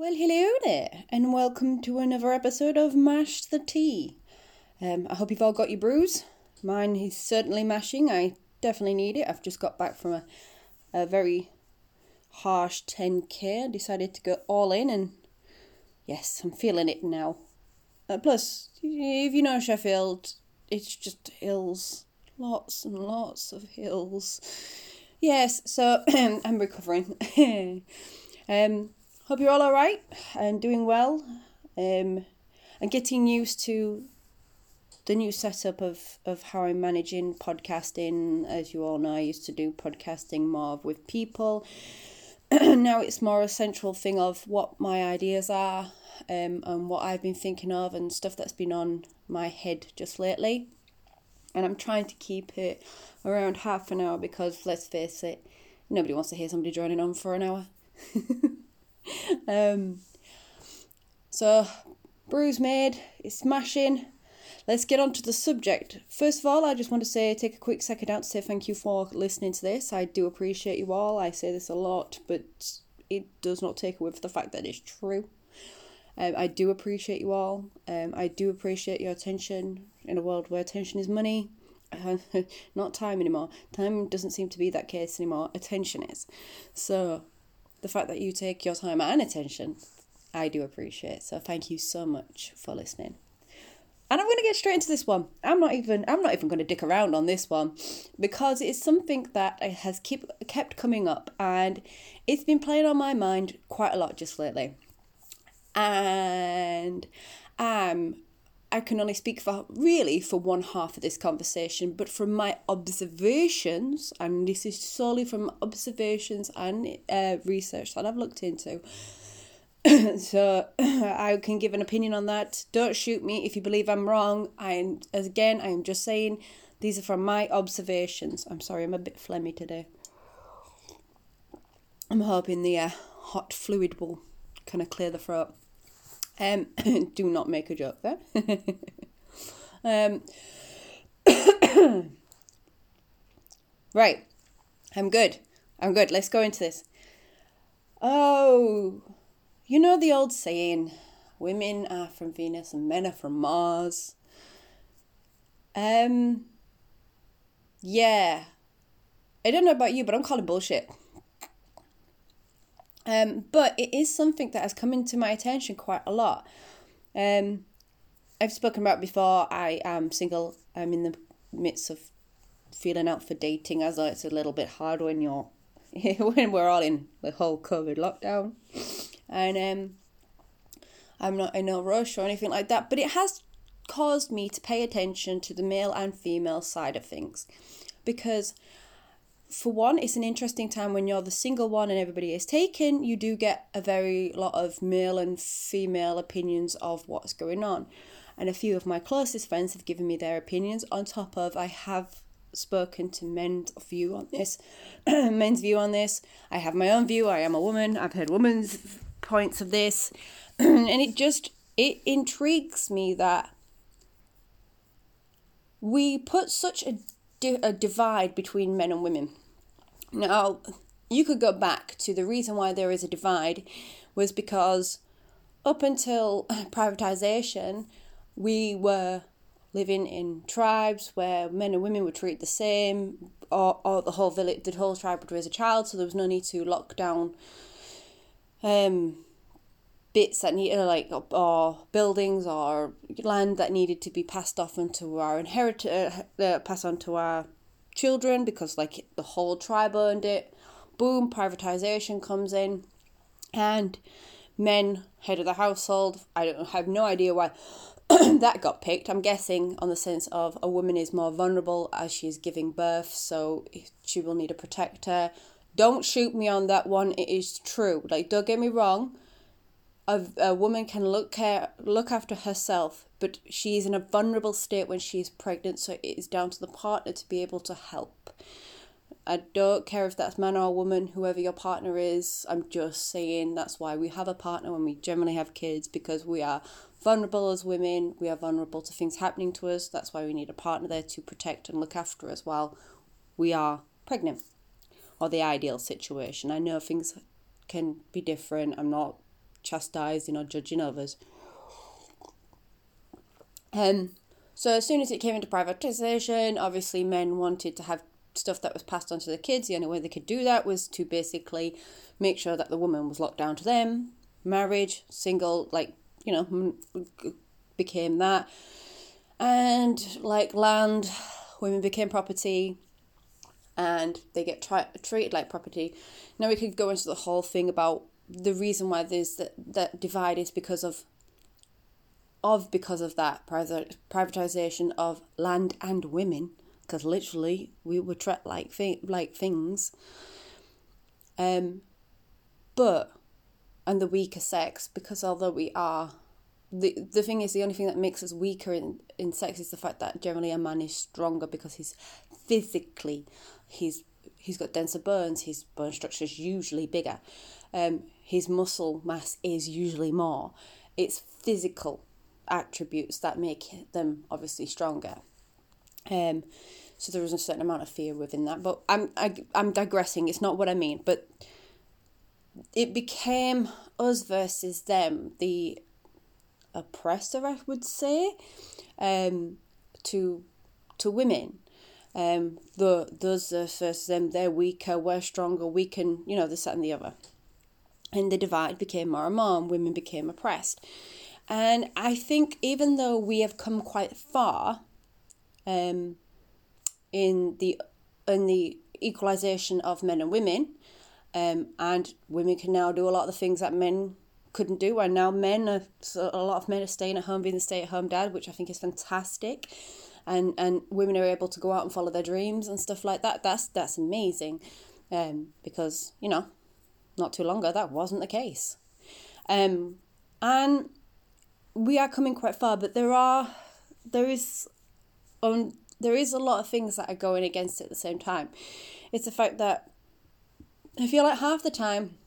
Well, hello there, and welcome to another episode of Mash the Tea. Um, I hope you've all got your brews. Mine is certainly mashing. I definitely need it. I've just got back from a, a very harsh 10k. I decided to go all in, and yes, I'm feeling it now. Uh, plus, if you know Sheffield, it's just hills. Lots and lots of hills. Yes, so I'm recovering. um, hope you're all alright and doing well. Um, and getting used to the new setup of, of how I'm managing podcasting. As you all know, I used to do podcasting more with people. now it's more a central thing of what my ideas are um, and what I've been thinking of and stuff that's been on my head just lately. And I'm trying to keep it around half an hour because, let's face it, nobody wants to hear somebody droning on for an hour. um, so, brews made, it's smashing. Let's get on to the subject. First of all, I just want to say, take a quick second out to say thank you for listening to this. I do appreciate you all. I say this a lot, but it does not take away from the fact that it's true. Um, I do appreciate you all. Um, I do appreciate your attention in a world where attention is money. not time anymore. Time doesn't seem to be that case anymore. Attention is. So, the fact that you take your time and attention, I do appreciate. So, thank you so much for listening. And I'm going to get straight into this one. I'm not even I'm not even going to dick around on this one because it's something that has keep kept coming up and it's been playing on my mind quite a lot just lately. And um I can only speak for really for one half of this conversation, but from my observations, and this is solely from observations and uh, research that I've looked into, so I can give an opinion on that. Don't shoot me if you believe I'm wrong. I as again I am just saying these are from my observations. I'm sorry, I'm a bit phlegmy today. I'm hoping the uh, hot fluid will kind of clear the throat. Um, do not make a joke there. um, right, I'm good. I'm good. Let's go into this. Oh, you know the old saying, women are from Venus and men are from Mars. Um, yeah. I don't know about you, but I'm calling bullshit. Um, but it is something that has come into my attention quite a lot. Um, I've spoken about before. I am single. I'm in the midst of feeling out for dating, as though it's a little bit hard when you're when we're all in the whole COVID lockdown and um, I'm not in a rush or anything like that. But it has caused me to pay attention to the male and female side of things, because for one, it's an interesting time when you're the single one and everybody is taken. You do get a very lot of male and female opinions of what's going on. And a few of my closest friends have given me their opinions. On top of, I have spoken to men's view on this, men's view on this. I have my own view. I am a woman. I've heard women's points of this and it just it intrigues me that we put such a, di- a divide between men and women. Now you could go back to the reason why there is a divide was because up until privatization we were living in tribes where men and women were treated the same. Or, or the whole village the whole tribe would raise a child so there was no need to lock down um, bits that needed like or buildings or land that needed to be passed off into our inheritance, uh, uh, pass on to our children because like the whole tribe owned it. Boom, privatization comes in, and men head of the household. I don't have no idea why that got picked. I'm guessing on the sense of a woman is more vulnerable as she is giving birth, so she will need a protector. Don't shoot me on that one. It is true. Like, don't get me wrong. A, a woman can look care look after herself, but she is in a vulnerable state when she is pregnant. So it is down to the partner to be able to help. I don't care if that's man or woman, whoever your partner is. I'm just saying that's why we have a partner when we generally have kids because we are vulnerable as women. We are vulnerable to things happening to us. That's why we need a partner there to protect and look after us while we are pregnant or the ideal situation. I know things can be different. I'm not chastising or judging others. Um, so as soon as it came into privatization, obviously men wanted to have stuff that was passed on to the kids. The only way they could do that was to basically make sure that the woman was locked down to them. Marriage, single, like you know, became that, and like land, women became property, and they get treated like property. Now we could go into the whole thing about the reason why there's that, that divide is because of of because of that privatization of land and women. Because literally we were treated like thi- like things. Um but and the weaker sex because although we are the the thing is the only thing that makes us weaker in, in sex is the fact that generally a man is stronger because he's physically he's he's got denser bones his bone structure is usually bigger. Um his muscle mass is usually more it's physical attributes that make them obviously stronger um so there is a certain amount of fear within that but i'm I, i'm digressing it's not what i mean but it became us versus them the oppressor, I would say, um, to to women. Um, the those versus them, they're weaker, we're stronger, we can, you know, this, that, and the other. And the divide became more and more, and women became oppressed. And I think even though we have come quite far, um, in the in the equalization of men and women, um, and women can now do a lot of the things that men couldn't do. And now men are so a lot of men are staying at home, being the stay at home dad, which I think is fantastic. And and women are able to go out and follow their dreams and stuff like that. That's that's amazing, um, because you know, not too long ago that wasn't the case, um, and we are coming quite far. But there are there is, um, there is a lot of things that are going against it at the same time. It's the fact that I feel like half the time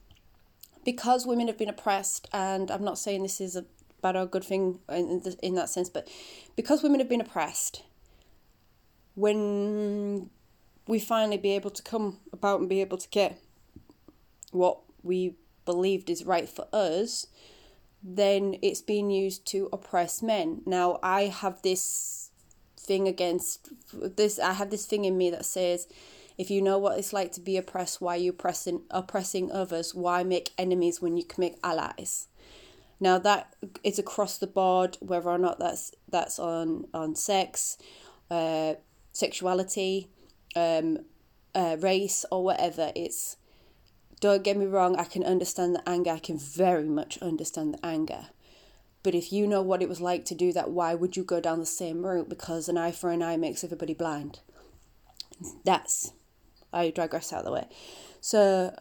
because women have been oppressed, and I'm not saying this is a bad or good thing in, in that sense, but because women have been oppressed, when we finally be able to come about and be able to get what we believed is right for us, then it's being used to oppress men. Now, I have this thing against this, I have this thing in me that says, if you know what it's like to be oppressed, why are you oppressing, oppressing others? Why make enemies when you can make allies? Now that is across the board, whether or not that's that's on on sex, uh, sexuality, um, uh, race or whatever. It's don't get me wrong. I can understand the anger. I can very much understand the anger. But if you know what it was like to do that, why would you go down the same route? Because an eye for an eye makes everybody blind. That's I digress out of the way. So,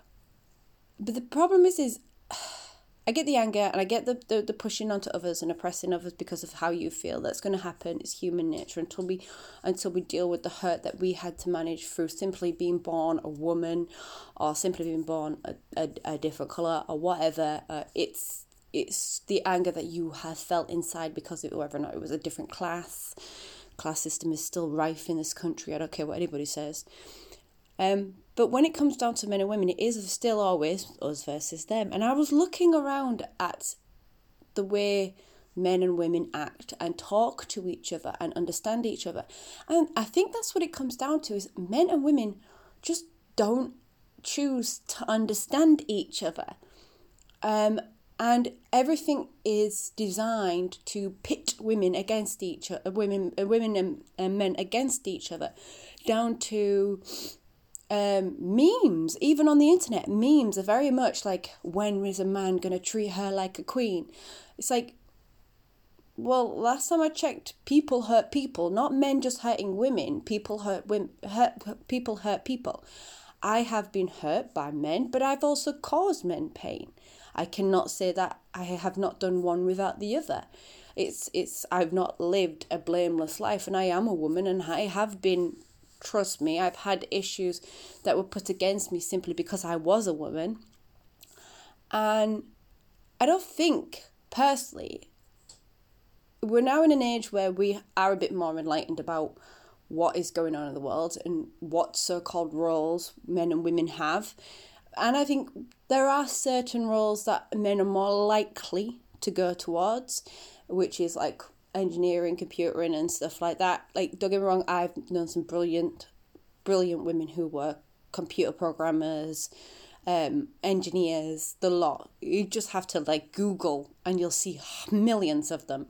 but the problem is, is I get the anger and I get the, the, the pushing onto others and oppressing others because of how you feel. That's going to happen. It's human nature until we until we deal with the hurt that we had to manage through simply being born a woman, or simply being born a, a, a different color or whatever. Uh, it's it's the anger that you have felt inside because of whether or not it was a different class. Class system is still rife in this country. I don't care what anybody says. Um, but when it comes down to men and women, it is still always us versus them. And I was looking around at the way men and women act and talk to each other and understand each other. And I think that's what it comes down to is men and women just don't choose to understand each other. Um, and everything is designed to pit women against each other, women, women and, and men against each other, down to um, memes, even on the internet, memes are very much like, when is a man going to treat her like a queen? It's like, well, last time I checked, people hurt people, not men just hurting women. People hurt women, hurt people hurt people. I have been hurt by men, but I've also caused men pain. I cannot say that I have not done one without the other. It's it's I've not lived a blameless life and I am a woman and I have been Trust me, I've had issues that were put against me simply because I was a woman. And I don't think, personally, we're now in an age where we are a bit more enlightened about what is going on in the world and what so called roles men and women have. and I think there are certain roles that men are more likely to go towards, which is like engineering, computering, and stuff like that. Like, don't get me wrong, I've known some brilliant, brilliant women who were computer programmers, um, engineers, the lot. You just have to like Google and you'll see millions of them.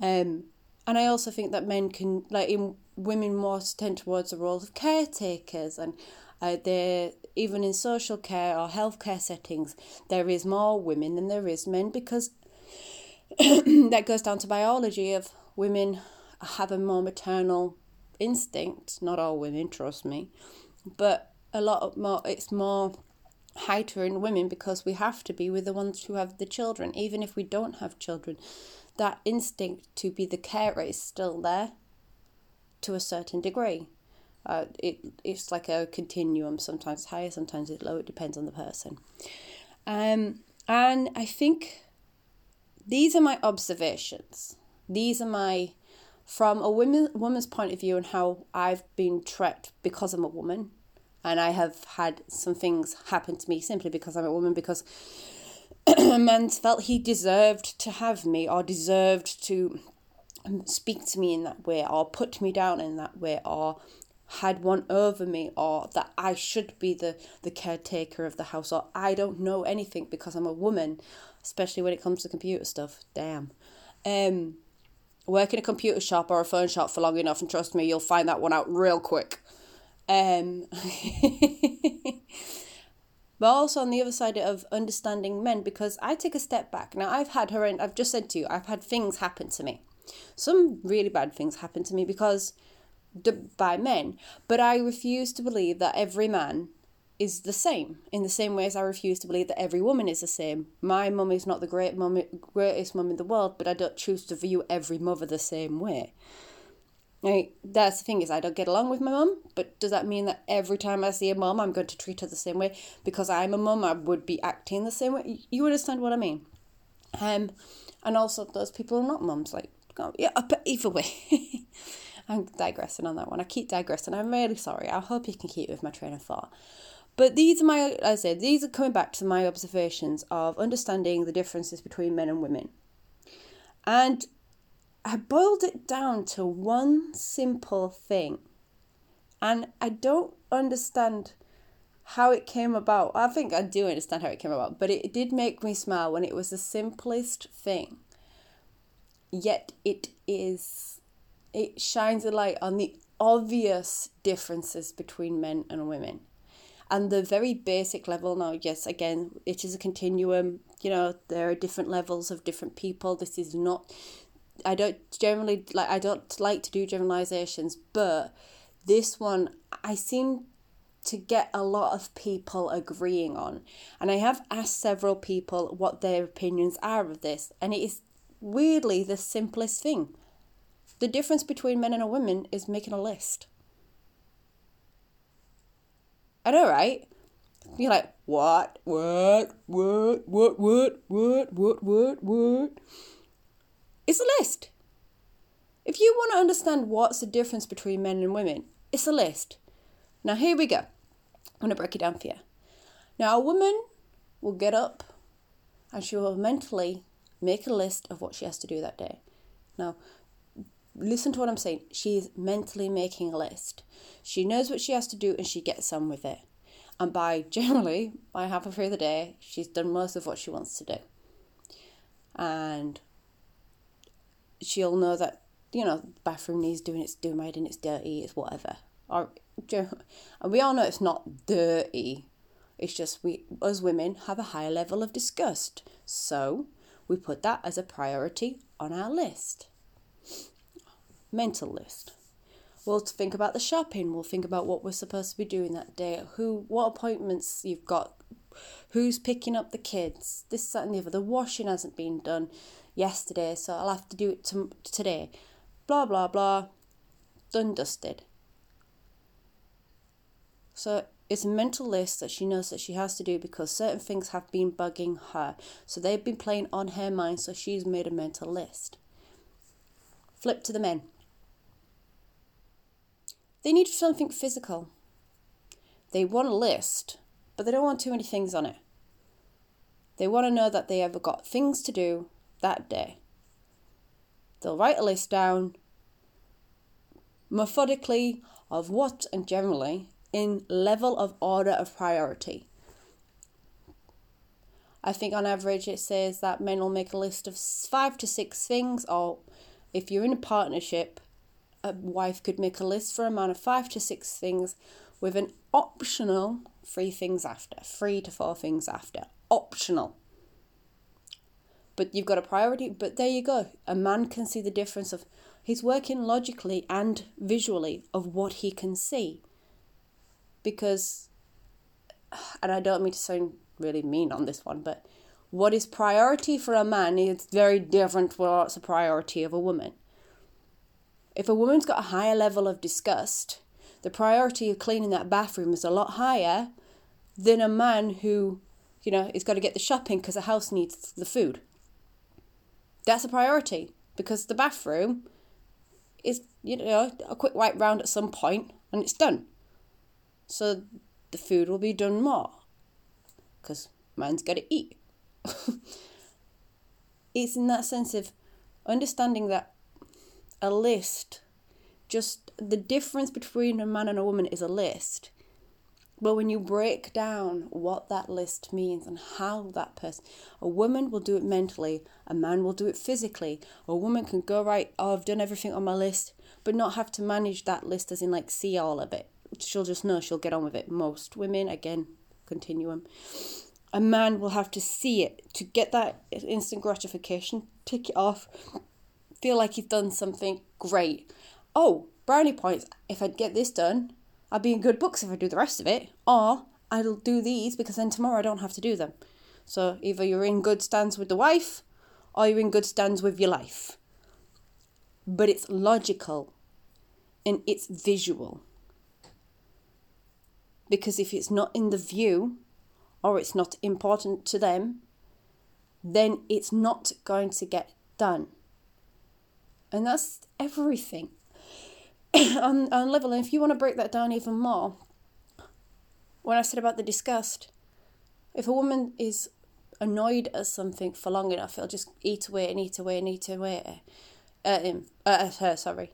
Um, and I also think that men can, like, in women more tend towards the role of caretakers and uh, they're even in social care or healthcare settings, there is more women than there is men because that goes down to biology of women have a more maternal instinct. Not all women, trust me, but a lot more. It's more heightened in women because we have to be with the ones who have the children, even if we don't have children. That instinct to be the carer is still there, to a certain degree. Uh, it it's like a continuum. Sometimes higher, sometimes it's low. It depends on the person. Um, and I think these are my observations. These are my from a woman woman's point of view and how I've been treated because I'm a woman, and I have had some things happen to me simply because I'm a woman because a man felt he deserved to have me or deserved to speak to me in that way or put me down in that way or had one over me or that I should be the, the caretaker of the house or I don't know anything because I'm a woman, especially when it comes to computer stuff. Damn. Um, work in a computer shop or a phone shop for long enough and trust me, you'll find that one out real quick. Um, but also on the other side of understanding men because I take a step back. Now I've had her and I've just said to you, I've had things happen to me. Some really bad things happen to me because by men, but I refuse to believe that every man is the same in the same way as I refuse to believe that every woman is the same. My mum is not the great mum, greatest mum in the world, but I don't choose to view every mother the same way. Right, that's the thing is I don't get along with my mum, but does that mean that every time I see a mum I'm going to treat her the same way because I'm a mum I would be acting the same way? You understand what I mean? Um, and also those people are not mums. Like, oh, yeah, either way. I'm digressing on that one. I keep digressing. I'm really sorry. I hope you can keep with my train of thought. But these are my, I said, these are coming back to my observations of understanding the differences between men and women. And I boiled it down to one simple thing. And I don't understand how it came about. I think I do understand how it came about, but it did make me smile when it was the simplest thing. Yet it is it shines a light on the obvious differences between men and women. And the very basic level now, yes, again, it is a continuum. You know, there are different levels of different people. This is not, I don't generally, like, I don't like to do generalizations, but this one, I seem to get a lot of people agreeing on. And I have asked several people what their opinions are of this, and it is weirdly the simplest thing. The difference between men and a is making a list. I know, right? You're like, what, what, what, what, what, what, what, what, what? It's a list. If you want to understand what's the difference between men and women, it's a list. Now, here we go. I'm going to break it down for you. Now, a woman will get up and she will mentally make a list of what she has to do that day. Now, listen to what I'm saying. She's mentally making a list. She knows what she has to do and she gets on with it. And by generally, by halfway through the day, she's done most of what she wants to do. And she'll know that, you know, bathroom needs doing, it's doing and it's dirty, it's whatever. Or, and we all know it's not dirty. It's just we, as women, have a higher level of disgust. So we put that as a priority on our list mental list. We'll think about the shopping. We'll think about what we're supposed to be doing that day. Who, what appointments you've got. Who's picking up the kids? This, that, and the other. The washing hasn't been done yesterday, so I'll have to do it to, today. Blah blah blah. Done dusted. So it's a mental list that she knows that she has to do because certain things have been bugging her. So they've been playing on her mind, so she's made a mental list. Flip to the men. They need something physical. They want a list, but they don't want too many things on it. They want to know that they have got things to do that day. They'll write a list down methodically of what and generally in level of order of priority. I think on average it says that men will make a list of five to six things, or if you're in a partnership, a wife could make a list for a man of five to six things with an optional three things after, three to four things after. Optional. But you've got a priority, but there you go. A man can see the difference of he's working logically and visually of what he can see. Because and I don't mean to sound really mean on this one, but what is priority for a man is very different from what's a priority of a woman. If a woman's got a higher level of disgust, the priority of cleaning that bathroom is a lot higher than a man who, you know, is got to get the shopping because the house needs the food. That's a priority because the bathroom is, you know, a quick wipe round at some point and it's done. So the food will be done more because man's got to eat. it's in that sense of understanding that a list, just the difference between a man and a woman is a list. But when you break down what that list means and how that person, a woman will do it mentally, a man will do it physically. A woman can go, right, oh, I've done everything on my list, but not have to manage that list as in like see all of it. She'll just know she'll get on with it. Most women, again, continuum, a man will have to see it to get that instant gratification, tick it off, feel like he's done something great. Oh, brownie points. If I get this done, I'll be in good books if I do the rest of it. Or I'll do these because then tomorrow I don't have to do them. So either you're in good stands with the wife or you're in good stands with your life. But it's logical and it's visual. Because if it's not in the view, or it's not important to them, then it's not going to get done. And that's everything on, on level. And if you want to break that down even more, when I said about the disgust, if a woman is annoyed at something for long enough, it'll just eat away and eat away and eat away at him, uh, at her, sorry,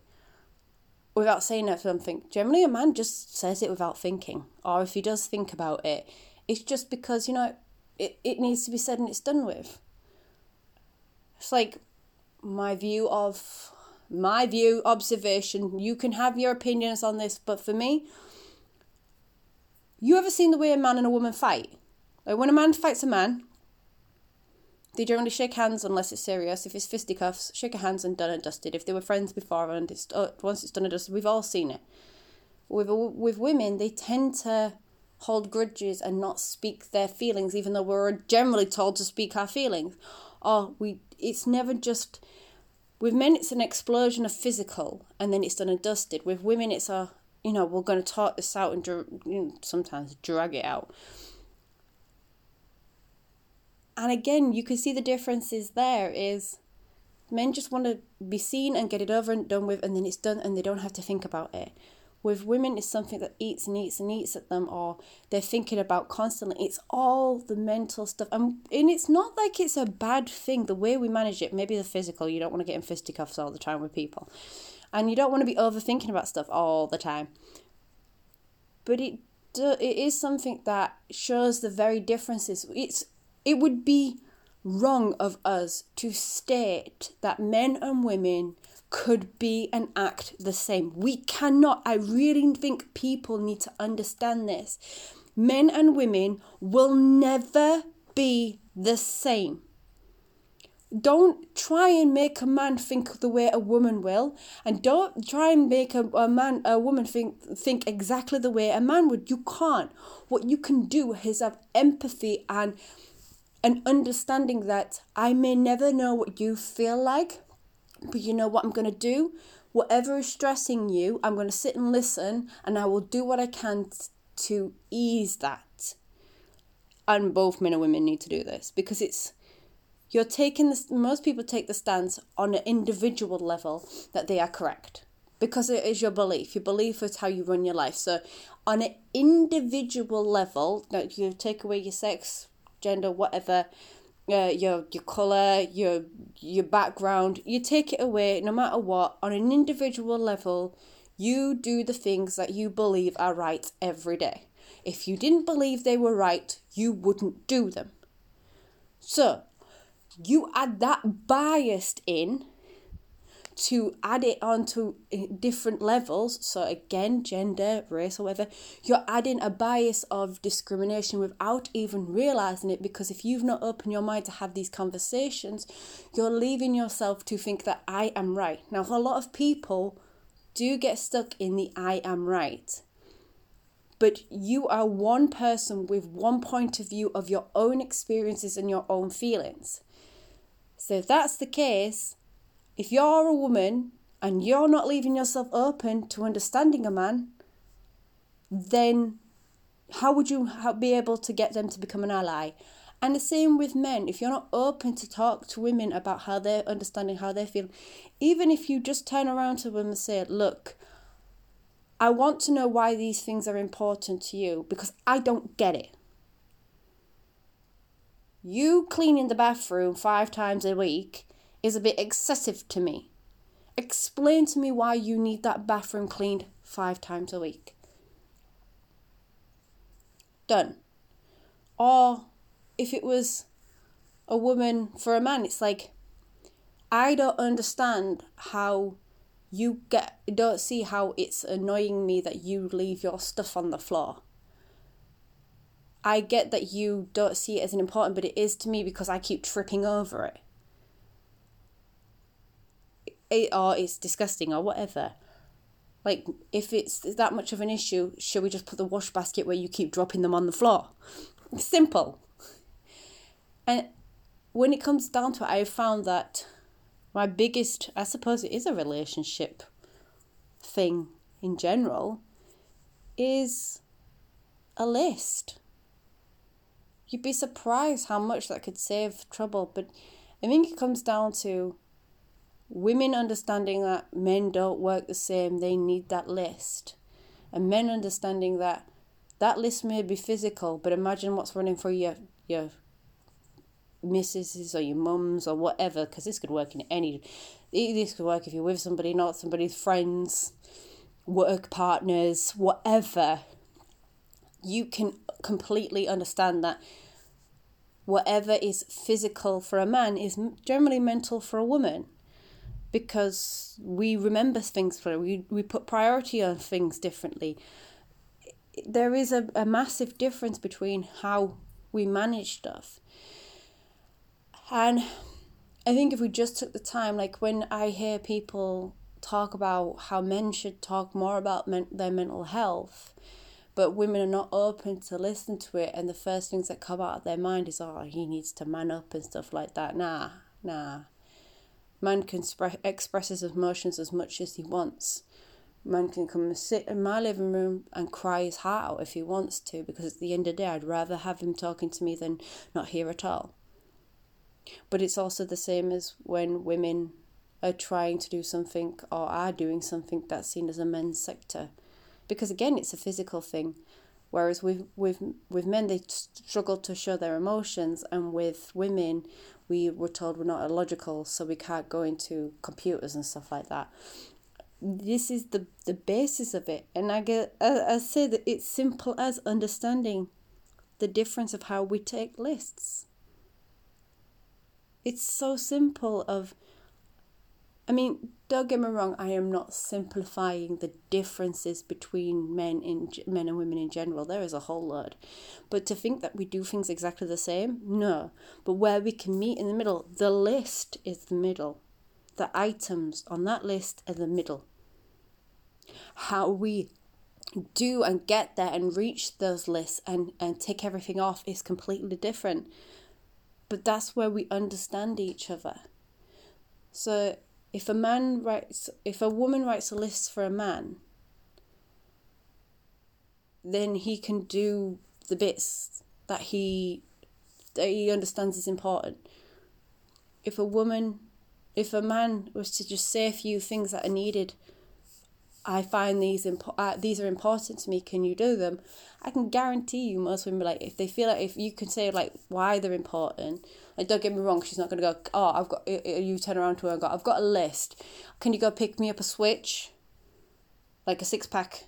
without saying that something. Generally, a man just says it without thinking, or if he does think about it, it's just because, you know, it, it needs to be said and it's done with. It's like my view of my view, observation. You can have your opinions on this, but for me, you ever seen the way a man and a woman fight? Like when a man fights a man, they generally shake hands unless it's serious. If it's fisticuffs, shake hands and done and dusted. If they were friends before and it's uh, once it's done and dusted, we've all seen it. With with women, they tend to hold grudges and not speak their feelings, even though we're generally told to speak our feelings. Or we, it's never just. With men, it's an explosion of physical, and then it's done and dusted. With women, it's a you know we're going to talk this out and you know, sometimes drag it out. And again, you can see the differences there. Is men just want to be seen and get it over and done with, and then it's done, and they don't have to think about it with women is something that eats and eats and eats at them or they're thinking about constantly. It's all the mental stuff. And, and it's not like it's a bad thing the way we manage it. Maybe the physical you don't want to get in fisticuffs all the time with people. And you don't want to be overthinking about stuff all the time. But it do, it is something that shows the very differences. It's it would be wrong of us to state that men and women could be and act the same. We cannot. I really think people need to understand this. Men and women will never be the same. Don't try and make a man think the way a woman will, and don't try and make a, a man a woman think think exactly the way a man would. You can't. What you can do is have empathy and an understanding that I may never know what you feel like, but you know what I'm going to do? Whatever is stressing you, I'm going to sit and listen and I will do what I can to ease that. And both men and women need to do this because it's you're taking this most people take the stance on an individual level that they are correct because it is your belief. Your belief is how you run your life. So, on an individual level, like you take away your sex, gender, whatever, uh, your your color, your your background, you take it away. No matter what, on an individual level, you do the things that you believe are right every day. If you didn't believe they were right, you wouldn't do them. So, you add that bias in to add it onto eh, different levels. So, again, gender, race, or whatever, you're adding a bias of discrimination without even realizing it. Because if you've not opened your mind to have these conversations, you're leaving yourself to think that I am right. Now, a lot of people do get stuck in the I am right. But you are one person with one point of view of your own experiences and your own feelings. So, if that's the case, if you're a woman and you're not leaving yourself open to understanding a man, then how would you be able to get them to become an ally? And the same with men. If you're not open to talk to women about how they're understanding how they feel, even if you just turn around to them and say, Look, I want to know why these things are important to you because I don't get it. You cleaning the bathroom five times a week is a bit excessive to me. Explain to me why you need that bathroom cleaned five times a week. Done. Or if it was a woman for a man, it's like, I don't understand how you get don't see how it's annoying me that you leave your stuff on the floor. I get that you don't see it as an important, but it is to me because I keep tripping over it or it's disgusting or whatever. Like, if it's that much of an issue, should we just put the wash basket where you keep dropping them on the floor? Simple. And when it comes down to it, I found that my biggest, I suppose it is a relationship thing in general, is a list. You'd be surprised how much that could save trouble, but I think it comes down to women understanding that men don't work the same, they need that list. And men understanding that that list may be physical, but imagine what's running for your your missuses or your mums or whatever, because this could work in any. This could work if you're with somebody, not somebody's friends, work partners, whatever. You can completely understand that whatever is physical for a man is generally mental for a woman because we remember things for we we put priority on things differently. There is a, a massive difference between how we manage stuff. And I think if we just took the time, like when I hear people talk about how men should talk more about men- their mental health, but women are not open to listen to it, and the first things that come out of their mind is, oh, he needs to man up and stuff like that. Nah, nah. Man can spre- express his emotions as much as he wants. Man can come and sit in my living room and cry his heart out if he wants to, because at the end of the day, I'd rather have him talking to me than not here at all. But it's also the same as when women are trying to do something or are doing something that's seen as a men's sector. Because again, it's a physical thing. Whereas with, with, with men, they struggle to show their emotions, and with women, we were told we're not illogical, so we can't go into computers and stuff like that. This is the, the basis of it. And I get I, I say that it's simple as understanding the difference of how we take lists. It's so simple of I mean, don't get me wrong, I am not simplifying the differences between men in men and women in general. There is a whole lot. But to think that we do things exactly the same, no. But where we can meet in the middle, the list is the middle. The items on that list are the middle. How we do and get there and reach those lists and, and take everything off is completely different. But that's where we understand each other. So if a man writes if a woman writes a list for a man then he can do the bits that he that he understands is important if a woman if a man was to just say a few things that are needed I find these impo- uh, these are important to me. Can you do them? I can guarantee you, most women like if they feel like if you can say like why they're important. Like don't get me wrong, she's not gonna go. Oh, I've got you turn around to her and go. I've got a list. Can you go pick me up a switch? Like a six pack,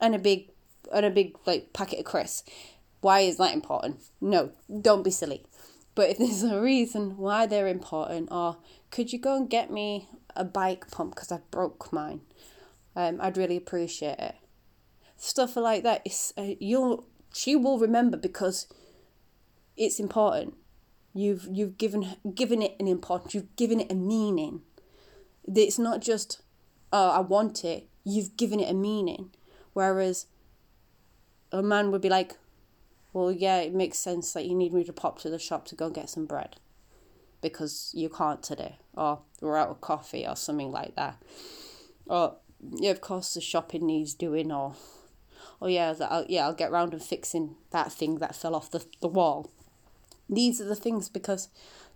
and a big, and a big like packet of crisps. Why is that important? No, don't be silly. But if there's a reason why they're important, or could you go and get me a bike pump because I broke mine? Um, I'd really appreciate it. Stuff like that is uh, you'll she will remember because it's important. You've you've given given it an importance. You've given it a meaning. It's not just oh I want it. You've given it a meaning. Whereas a man would be like, well, yeah, it makes sense that you need me to pop to the shop to go get some bread because you can't today, or we're out of coffee, or something like that. Or, yeah, of course, the shopping needs doing, or, oh, yeah, I'll, yeah, I'll get round and fixing that thing that fell off the, the wall. These are the things because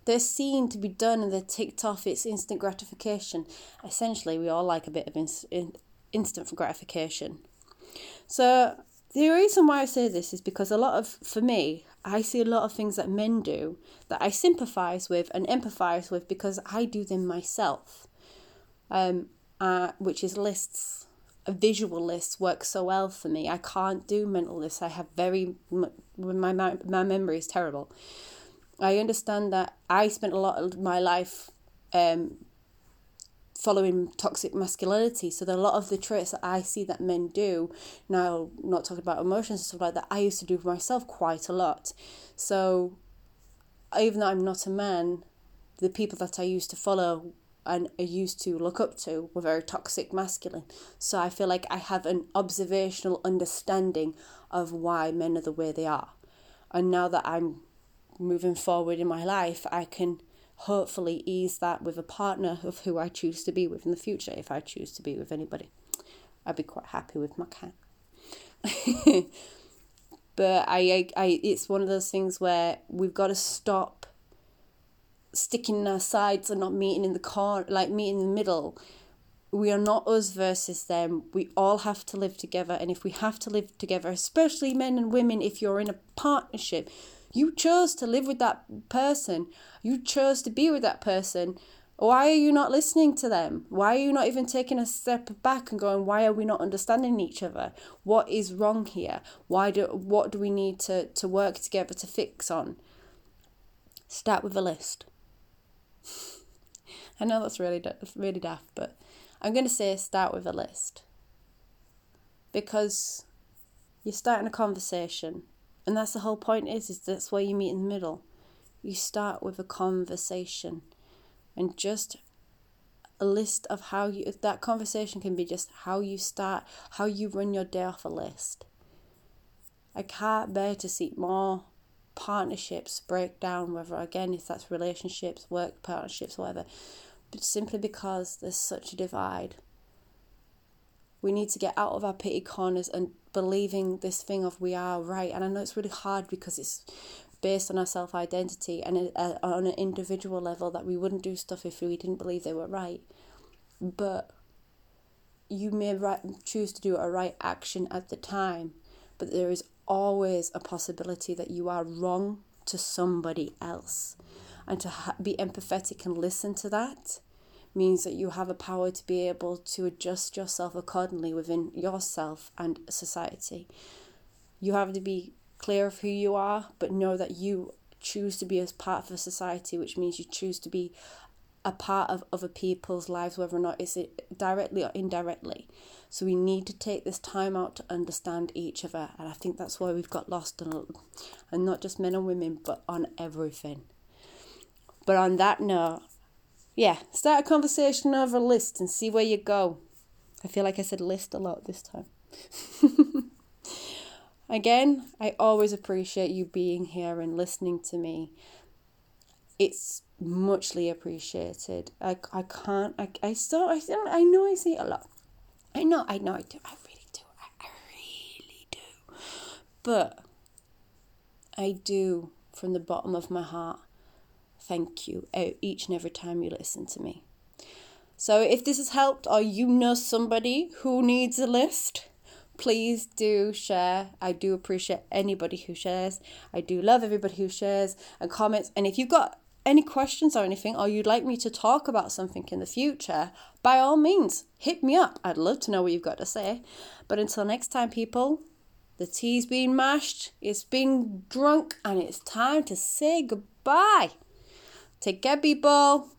they're seen to be done and they're ticked off. It's instant gratification. Essentially, we all like a bit of in, in, instant gratification. So the reason why I say this is because a lot of, for me, I see a lot of things that men do that I sympathize with and empathize with because I do them myself. Um, uh, which is lists. Visual lists work so well for me. I can't do mental lists. I have very my my my memory is terrible. I understand that I spent a lot of my life um, following toxic masculinity. So a lot of the traits that I see that men do now, not talking about emotions and stuff like that, I used to do for myself quite a lot. So even though I'm not a man, the people that I used to follow and I used to look up to were very toxic masculine. So I feel like I have an observational understanding of why men are the way they are. And now that I'm moving forward in my life, I can hopefully ease that with a partner of who I choose to be with in the future, if I choose to be with anybody. I'd be quite happy with my cat. but I, I, I, it's one of those things where we've got to stop sticking in our sides and not meeting in the corner, like meeting in the middle. We are not us versus them. We all have to live together. And if we have to live together, especially men and women, if you're in a partnership, you chose to live with that person. You chose to be with that person. Why are you not listening to them? Why are you not even taking a step back and going, why are we not understanding each other? What is wrong here? Why do what do we need to, to work together to fix on? Start with a list. I know that's really really daft, but I'm going to say start with a list. Because you're starting a conversation and that's the whole point is, is that's where you meet in the middle. You start with a conversation and just a list of how you that conversation can be just how you start how you run your day off a list i can't bear to see more partnerships break down whether again if that's relationships work partnerships whatever but simply because there's such a divide we need to get out of our pity corners and believing this thing of we are right. And I know it's really hard because it's based on our self identity and uh, on an individual level that we wouldn't do stuff if we didn't believe they were right. But you may right, choose to do a right action at the time, but there is always a possibility that you are wrong to somebody else. And to ha- be empathetic and listen to that means that you have a power to be able to adjust yourself accordingly within yourself and society. You have to be clear of who you are, but know that you choose to be as part of a society, which means you choose to be a part of other people's lives, whether or not it's directly or indirectly. So we need to take this time out to understand each other, and I think that's why we've got lost on, and not just men and women, but on everything. But on that note, yeah, start a conversation over a list and see where you go. I feel like I said list a lot this time. Again, I always appreciate you being here and listening to me. It's muchly appreciated. I, I can't, I, I still, I, still, I know I say it a lot. I know, I know I do. I really do. I, I really do. But I do from the bottom of my heart thank you each and every time you listen to me. So if this has helped or you know somebody who needs a lift, please do share. I do appreciate anybody who shares. I do love everybody who shares and comments. And if you've got any questions or anything, or you'd like me to talk about something in the future, by all means, hit me up. I'd love to know what you've got to say. But until next time, people, the tea's been mashed, it's been drunk, and it's time to say goodbye. Take care, people.